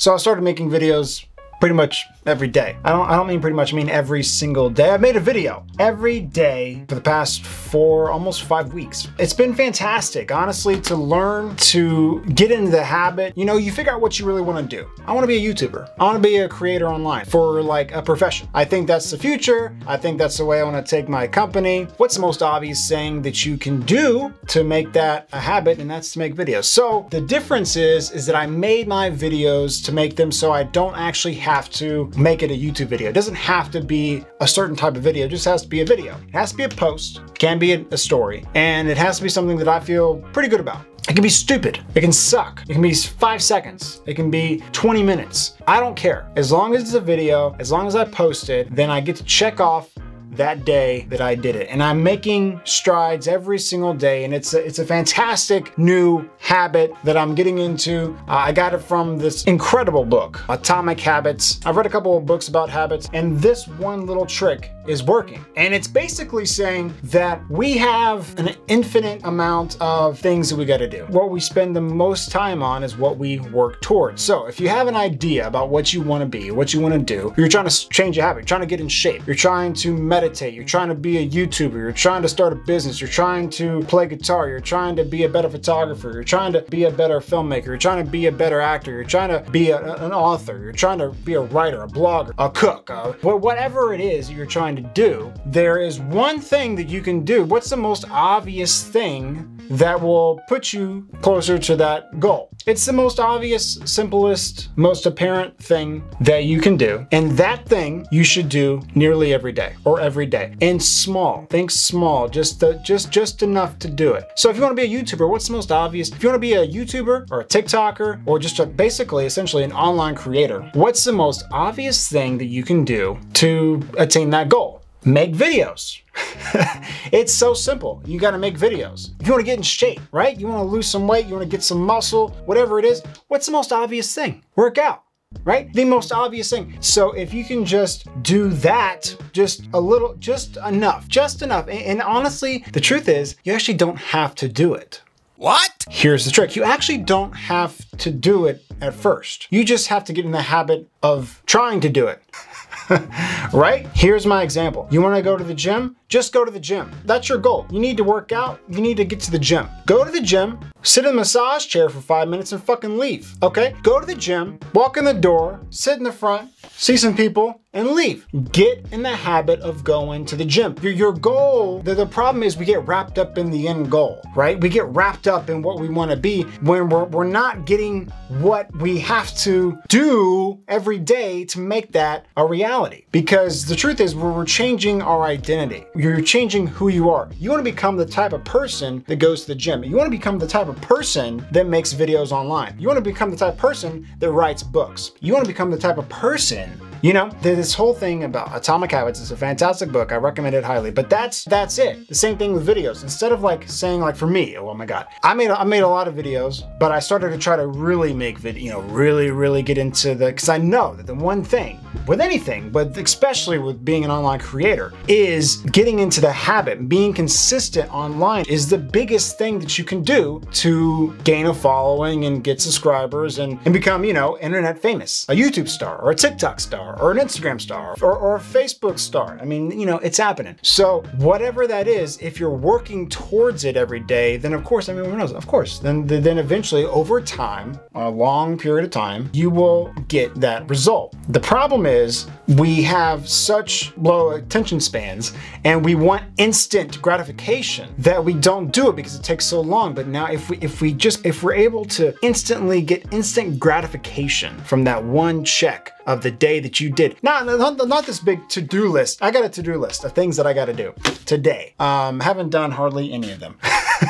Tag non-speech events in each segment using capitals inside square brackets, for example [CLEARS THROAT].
So I started making videos pretty much every day. I don't I don't mean pretty much, I mean every single day. I've made a video every day for the past four, almost five weeks. It's been fantastic, honestly, to learn to get into the habit. You know, you figure out what you really want to do. I want to be a YouTuber. I want to be a creator online for like a profession. I think that's the future. I think that's the way I want to take my company. What's the most obvious thing that you can do to make that a habit? And that's to make videos. So the difference is, is that I made my videos to make them so I don't actually have to make it a YouTube video. It doesn't have to be a certain type of video, it just has to be a video. It has to be a post, can be a story, and it has to be something that I feel pretty good about. It can be stupid. It can suck. It can be five seconds. It can be 20 minutes. I don't care. As long as it's a video, as long as I post it, then I get to check off that day that I did it. And I'm making strides every single day and it's a, it's a fantastic new habit that I'm getting into. Uh, I got it from this incredible book, Atomic Habits. I've read a couple of books about habits and this one little trick is working. And it's basically saying that we have an infinite amount of things that we got to do. What we spend the most time on is what we work towards. So if you have an idea about what you want to be, what you want to do, you're trying to change a habit, you're trying to get in shape, you're trying to meditate, you're trying to be a YouTuber, you're trying to start a business, you're trying to play guitar, you're trying to be a better photographer, you're trying to be a better filmmaker, you're trying to be a better actor, you're trying to be a, an author, you're trying to be a writer, a blogger, a cook, uh, whatever it is you're trying to do, there is one thing that you can do. What's the most obvious thing that will put you closer to that goal? It's the most obvious, simplest, most apparent thing that you can do. And that thing you should do nearly every day or every day. And small. Think small. Just the, just just enough to do it. So if you want to be a YouTuber, what's the most obvious? If you want to be a YouTuber or a TikToker or just a, basically essentially an online creator, what's the most obvious thing that you can do to attain that goal? Make videos. [LAUGHS] it's so simple. You got to make videos. If you want to get in shape, right? You want to lose some weight, you want to get some muscle, whatever it is, what's the most obvious thing? Work out right? The most obvious thing. So if you can just do that, just a little, just enough, just enough. And, and, honestly, the truth is, you actually don't have to do it. What? Here's the trick. You actually don't have to do it at first. You just have to get in the habit of trying to do it. [LAUGHS] right? Here's my example. You wanna go to the gym? Just go to the gym. That's your goal. You need to work out, you need to get to the gym. Go to the gym, sit in a massage chair for five minutes and fucking leave, okay? Go to the gym, walk in the door, sit in the front, see some people, and leave. Get in the habit of going to the gym. Your, your goal, the, the problem is we get wrapped up in the end goal, right? We get wrapped up in what we wanna be when we're, we're not getting what we have to do every day to make that a reality. Because the truth is we're, we're changing our identity. You're changing who you are. You wanna become the type of person that goes to the gym. You wanna become the type of person that makes videos online. You wanna become the type of person that writes books. You wanna become the type of person you know, this whole thing about Atomic Habits is a fantastic book. I recommend it highly. But that's that's it. The same thing with videos. Instead of like saying like for me, oh my god, I made I made a lot of videos, but I started to try to really make video, you know, really really get into the because I know that the one thing with anything, but especially with being an online creator, is getting into the habit, being consistent online is the biggest thing that you can do to gain a following and get subscribers and, and become, you know, internet famous, a YouTube star or a TikTok star or an Instagram star or, or a Facebook star. I mean, you know, it's happening. So whatever that is, if you're working towards it every day, then of course, I mean, who knows? Of course, then then eventually over time, a long period of time, you will get that result. The problem is we have such low attention spans and we want instant gratification that we don't do it because it takes so long. But now if we if we just if we're able to instantly get instant gratification from that one check of the day that you did. Not, not, not this big to-do list. I got a to-do list of things that I got to do today. Um, haven't done hardly any of them.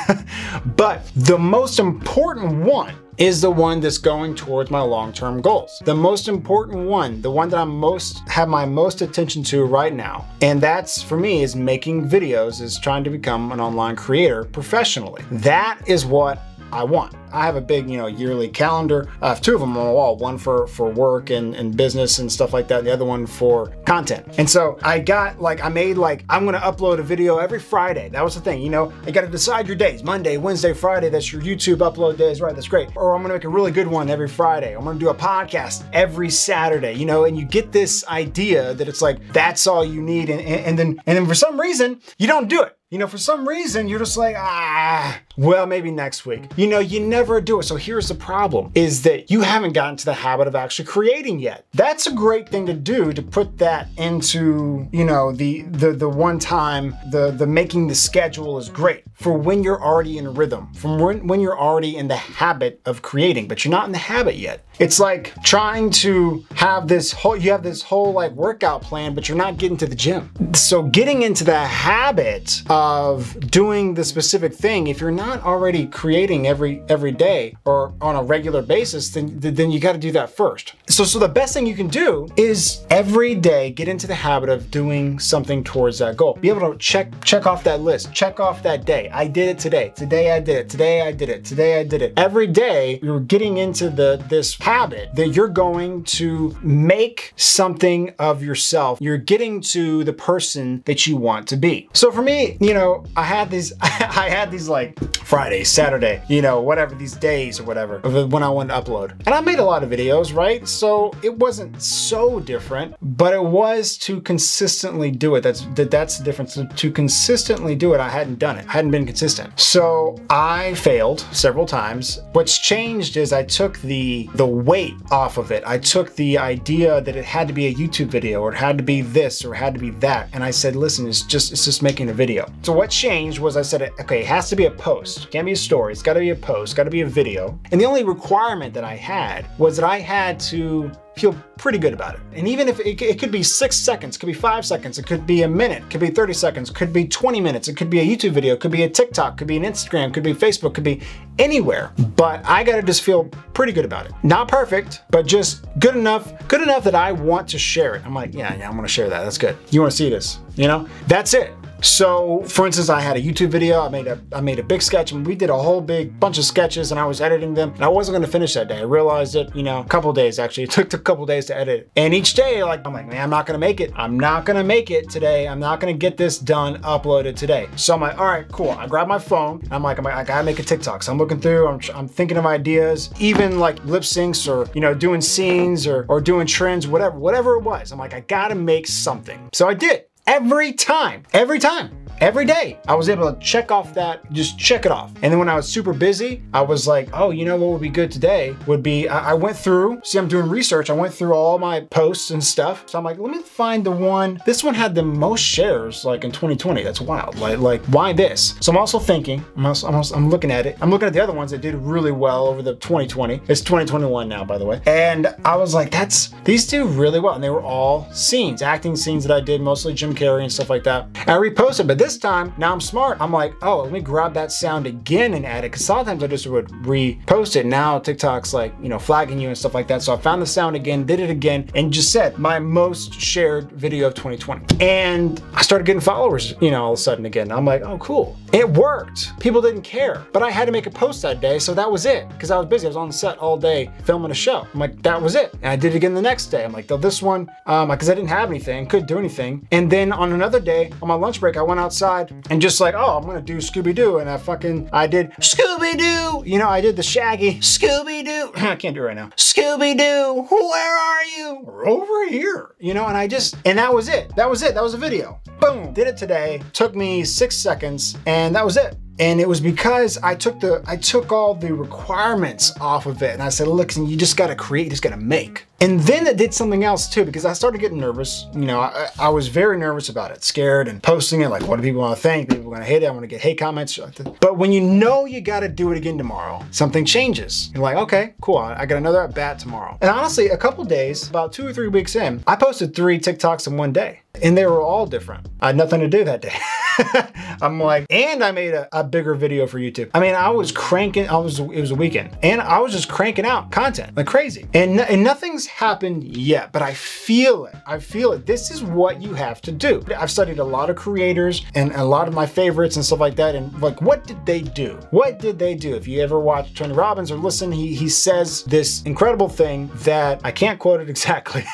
[LAUGHS] but the most important one is the one that's going towards my long-term goals. The most important one, the one that I'm most have my most attention to right now, and that's for me is making videos, is trying to become an online creator professionally. That is what I want. I have a big, you know, yearly calendar. I have two of them on the wall, one for, for work and, and business and stuff like that, the other one for content. And so I got like, I made like, I'm gonna upload a video every Friday. That was the thing, you know, you gotta decide your days Monday, Wednesday, Friday. That's your YouTube upload days, right? That's great. Or I'm gonna make a really good one every Friday. I'm gonna do a podcast every Saturday, you know, and you get this idea that it's like, that's all you need. And, and, and then, and then for some reason, you don't do it. You know, for some reason, you're just like, ah, well, maybe next week. You know, you never do it. So here's the problem is that you haven't gotten to the habit of actually creating yet. That's a great thing to do to put that into, you know, the the the one time, the the making the schedule is great for when you're already in rhythm, from when, when you're already in the habit of creating, but you're not in the habit yet. It's like trying to have this whole, you have this whole like workout plan, but you're not getting to the gym. So getting into the habit of doing the specific thing, if you're not already creating every every day or on a regular basis, then then you got to do that first. So so the best thing you can do is every day get into the habit of doing something towards that goal. Be able to check check off that list, check off that day. I did it today. Today I did it. Today I did it. Today I did it. Every day you're getting into the this habit that you're going to make something of yourself. You're getting to the person that you want to be. So for me, you know, I had these [LAUGHS] I had these like Friday, Saturday, you know, whatever these days or whatever when I wanted to upload. And I made a lot of videos, right? So it wasn't so different, but it was to consistently do it. That's that, that's the difference. To, consistently do it, I hadn't done it. I hadn't been consistent. So I failed several times. What's changed is I took the the weight off of it. I took the idea that it had to be a YouTube video or it had to be this or it had to be that. And I said, listen, it's just it's just making a video. So what changed was I said, okay, it has to be a post. Can't be a story. It's got to be a post. Got to be a video. And the only requirement that I had was that I had to feel pretty good about it. And even if it, it, could be six seconds, could be five seconds, it could be a minute, could be 30 seconds, could be 20 minutes, it could be a YouTube video, could be a TikTok, could be an Instagram, could be Facebook, could be anywhere. But I gotta just feel pretty good about it. Not perfect, but just good enough, good enough that I want to share it. I'm like, yeah, yeah, I'm gonna share that. That's good. You wanna see this, you know? That's it. So for instance, I had a YouTube video, I made a I made a big sketch and we did a whole big bunch of sketches and I was editing them and I wasn't gonna finish that day. I realized it, you know, a couple days actually. [LAUGHS] It took a couple days to edit. And each day, like, I'm like, man, I'm not gonna make it. I'm not gonna make it today. I'm not gonna get this done, uploaded today. So I'm like, all right, cool. I grab my phone. I'm like, I'm like, I gotta make a TikTok. So I'm looking through, I'm, I'm thinking of ideas, even like lip syncs or, you know, doing scenes or, or doing trends, whatever, whatever it was. I'm like, I gotta make something. So I did every time, every time every day I was able to check off that, just check it off. And then when I was super busy, I was like, oh, you know what would be good today would be, I, I went through, see, I'm doing research. I went through all my posts and stuff. So I'm like, let me find the one, this one had the most shares like in 2020. That's wild. Like, like why this? So I'm also thinking, I'm, also, I'm, also, I'm looking at it. I'm looking at the other ones that did really well over the 2020. It's 2021 now, by the way. And I was like, that's, these do really well. And they were all scenes, acting scenes that I did, mostly Jim Carrey and stuff like that. I reposted, but this this time, now I'm smart. I'm like, oh, let me grab that sound again and add it. Cause sometimes I just would repost it. Now TikTok's like, you know, flagging you and stuff like that. So I found the sound again, did it again, and just said my most shared video of 2020. And I started getting followers, you know, all of a sudden again. I'm like, oh, cool. It worked. People didn't care, but I had to make a post that day. So that was it. Cause I was busy. I was on set all day filming a show. I'm like, that was it. And I did it again the next day. I'm like, though this one, um, cause I didn't have anything, couldn't do anything. And then on another day, on my lunch break, I went outside outside and just like, oh, I'm gonna do Scooby-Doo. And I fucking, I did Scooby-Doo. You know, I did the Shaggy Scooby-Doo. [CLEARS THROAT] I can't do it right now. Scooby-Doo, where are you? We're over here. You know, and I just, and that was it. That was it. That was a video. Boom, did it today. Took me six seconds and that was it. And it was because I took the I took all the requirements off of it and I said, listen, you just gotta create, you just gotta make. And then it did something else too, because I started getting nervous. You know, I, I was very nervous about it, scared and posting it, like what do people want to think? People gonna hate it, I wanna get hate comments. But when you know you gotta do it again tomorrow, something changes. You're like, okay, cool, I got another at bat tomorrow. And honestly, a couple days, about two or three weeks in, I posted three TikToks in one day and they were all different. I had nothing to do that day. [LAUGHS] [LAUGHS] I'm like, and I made a, a, bigger video for YouTube. I mean, I was cranking, I was, it was a weekend and I was just cranking out content like crazy and, and nothing's happened yet, but I feel it. I feel it. This is what you have to do. I've studied a lot of creators and a lot of my favorites and stuff like that. And like, what did they do? What did they do? If you ever watch Tony Robbins or listen, he, he says this incredible thing that I can't quote it [LAUGHS] exactly,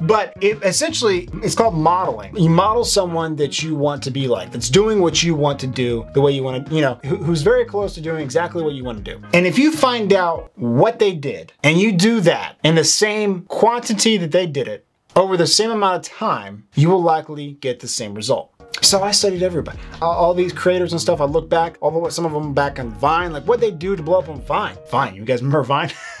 but it essentially, it's called modeling. You model someone that you want to be like, that's doing what you want to do the way you want to, you know, who's very close to doing exactly what you want to do. And if you find out what they did and you do that in the same quantity that they did it over the same amount of time, you will likely get the same result. So I studied everybody. All, these creators and stuff, I look back, although some of them back on Vine, like what they do to blow up on Vine. Vine, you guys remember Vine? [LAUGHS]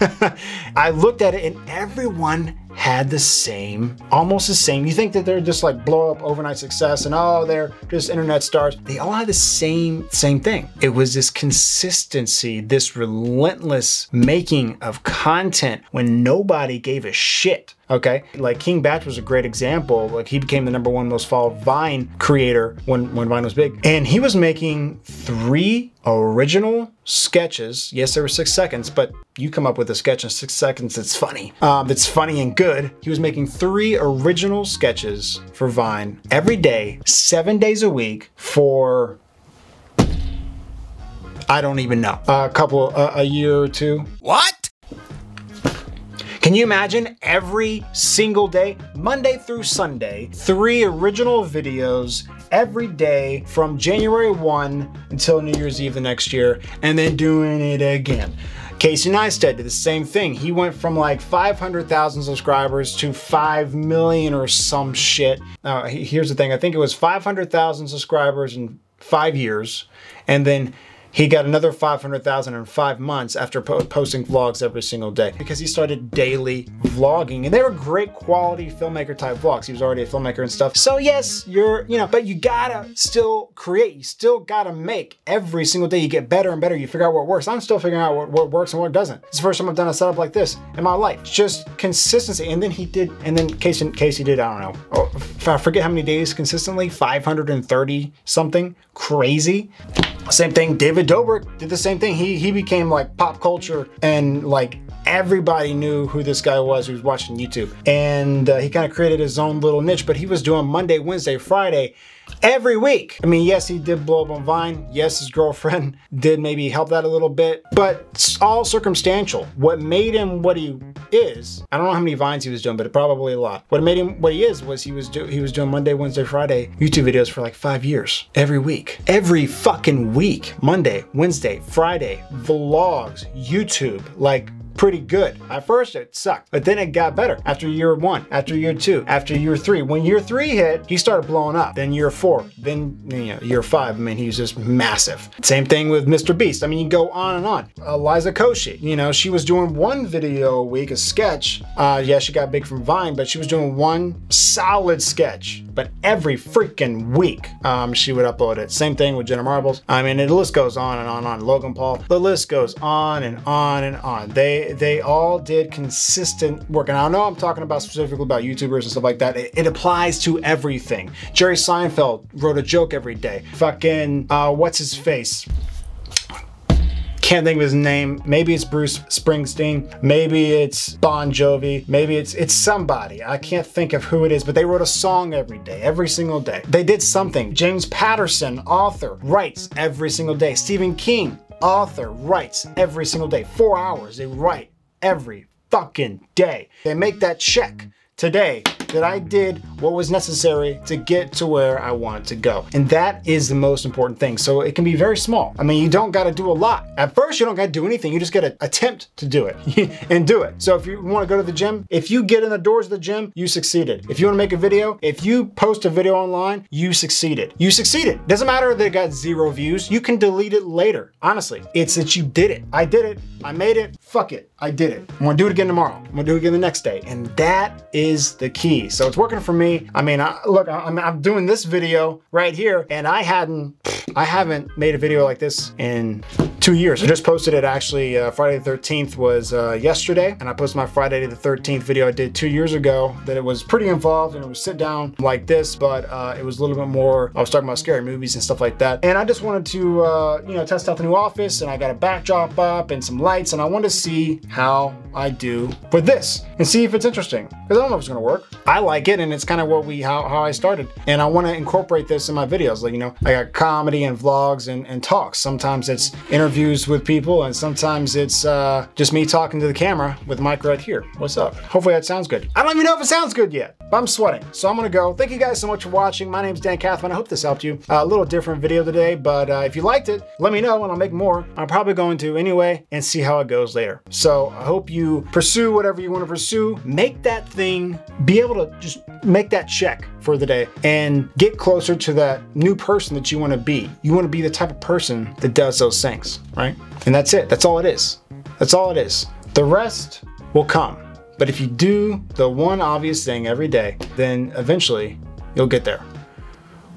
I looked at it and everyone had the same, almost the same. You think that they're just like blow up overnight success and oh, they're just internet stars. They all had the same, same thing. It was this consistency, this relentless making of content when nobody gave a shit. Okay, like King Bach was a great example. Like he became the number one most followed Vine creator when when Vine was big, and he was making three original sketches. Yes, there were six seconds, but you come up with a sketch in six seconds that's funny. Um, that's funny and good. He was making three original sketches for Vine every day, seven days a week for I don't even know. A couple, a year or two. What? Can you imagine every single day, Monday through Sunday, three original videos every day from January 1 until New Year's Eve the next year, and then doing it again. Casey Neistat did the same thing. He went from like 500,000 subscribers to 5 million or some shit. Uh, here's the thing I think it was 500,000 subscribers in five years, and then he got another 500,000 in five months after po posting vlogs every single day because he started daily vlogging and they were great quality filmmaker type vlogs. He was already a filmmaker and stuff. So yes, you're, you know, but you gotta still create. You still gotta make every single day. You get better and better. You figure out what works. I'm still figuring out what, what works and what doesn't. It's the first time I've done a setup like this in my life. Just consistency. And then he did, and then Casey, Casey did, I don't know, oh, I forget how many days consistently, 530 something crazy. Same thing, David Dobrik did the same thing. He he became like pop culture and like everybody knew who this guy was who was watching YouTube. And uh, he kind of created his own little niche, but he was doing Monday, Wednesday, Friday every week. I mean, yes, he did blow up on Vine. Yes, his [LAUGHS] girlfriend did maybe help that a little bit, but it's all circumstantial. What made him what he is, I don't know how many Vines he was doing, but probably a lot. What made him what he is was he was do, he was doing Monday, Wednesday, Friday YouTube videos for like five years, every week, every fucking week, Monday, Wednesday, Friday, vlogs, YouTube, like pretty good. At first it sucked, but then it got better after year one, after year two, after year three. When year three hit, he started blowing up. Then year four, then you know, year five, I mean, he was just massive. Same thing with Mr. Beast. I mean, you go on and on. Eliza Koshy, you know, she was doing one video a week, a sketch. Uh, yeah, she got big from Vine, but she was doing one solid sketch. But every freaking week, um, she would upload it. Same thing with Jenna Marbles. I mean, the list goes on and on and on. Logan Paul, the list goes on and on and on. They they all did consistent work. And I know I'm talking about specifically about YouTubers and stuff like that. It, it applies to everything. Jerry Seinfeld wrote a joke every day. Fucking, uh, what's his face? Can't think of his name. Maybe it's Bruce Springsteen. Maybe it's Bon Jovi. Maybe it's it's somebody. I can't think of who it is, but they wrote a song every day, every single day. They did something. James Patterson, author, writes every single day. Stephen King, author writes every single day. Four hours, they write every fucking day. They make that check today that I did what was necessary to get to where I wanted to go. And that is the most important thing. So it can be very small. I mean, you don't got to do a lot. At first, you don't got to do anything. You just got to attempt to do it [LAUGHS] and do it. So if you want to go to the gym, if you get in the doors of the gym, you succeeded. If you want to make a video, if you post a video online, you succeeded. You succeeded. Doesn't matter that it got zero views. You can delete it later. Honestly, it's that you did it. I did it. I made it. Fuck it. I did it. I'm gonna do it again tomorrow. I'm gonna do it again the next day. And that is the key. So it's working for me. I mean, I, look, I'm, I'm doing this video right here and I hadn't, I haven't made a video like this in two years. I just posted it actually, uh, Friday the 13th was uh, yesterday, and I posted my Friday the 13th video I did two years ago that it was pretty involved and it was sit down like this, but uh, it was a little bit more, I was talking about scary movies and stuff like that. And I just wanted to, uh, you know, test out the new office and I got a backdrop up and some lights and I wanted to see how I do with this and see if it's interesting. Because I don't know if it's gonna work. I like it and it's kind of what we, how, how I started. And I wanna incorporate this in my videos. Like, you know, I got comedy and vlogs and, and talks. Sometimes it's interviews with people and sometimes it's uh, just me talking to the camera with mic right here. What's up? Hopefully that sounds good. I don't even know if it sounds good yet, but I'm sweating. So I'm gonna go. Thank you guys so much for watching. My name's Dan Kathman. I hope this helped you. Uh, a little different video today, but uh, if you liked it, let me know and I'll make more. I'm probably going to anyway and see how it goes later. So I hope you pursue whatever you want to pursue. Make that thing, be able to just make that check for the day and get closer to that new person that you want to be. You want to be the type of person that does those things, right? And that's it. That's all it is. That's all it is. The rest will come. But if you do the one obvious thing every day, then eventually you'll get there.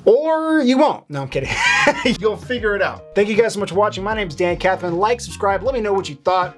Or you won't. No, I'm kidding. [LAUGHS] You'll figure it out. Thank you guys so much for watching. My name is Dan Kathman. Like, subscribe, let me know what you thought.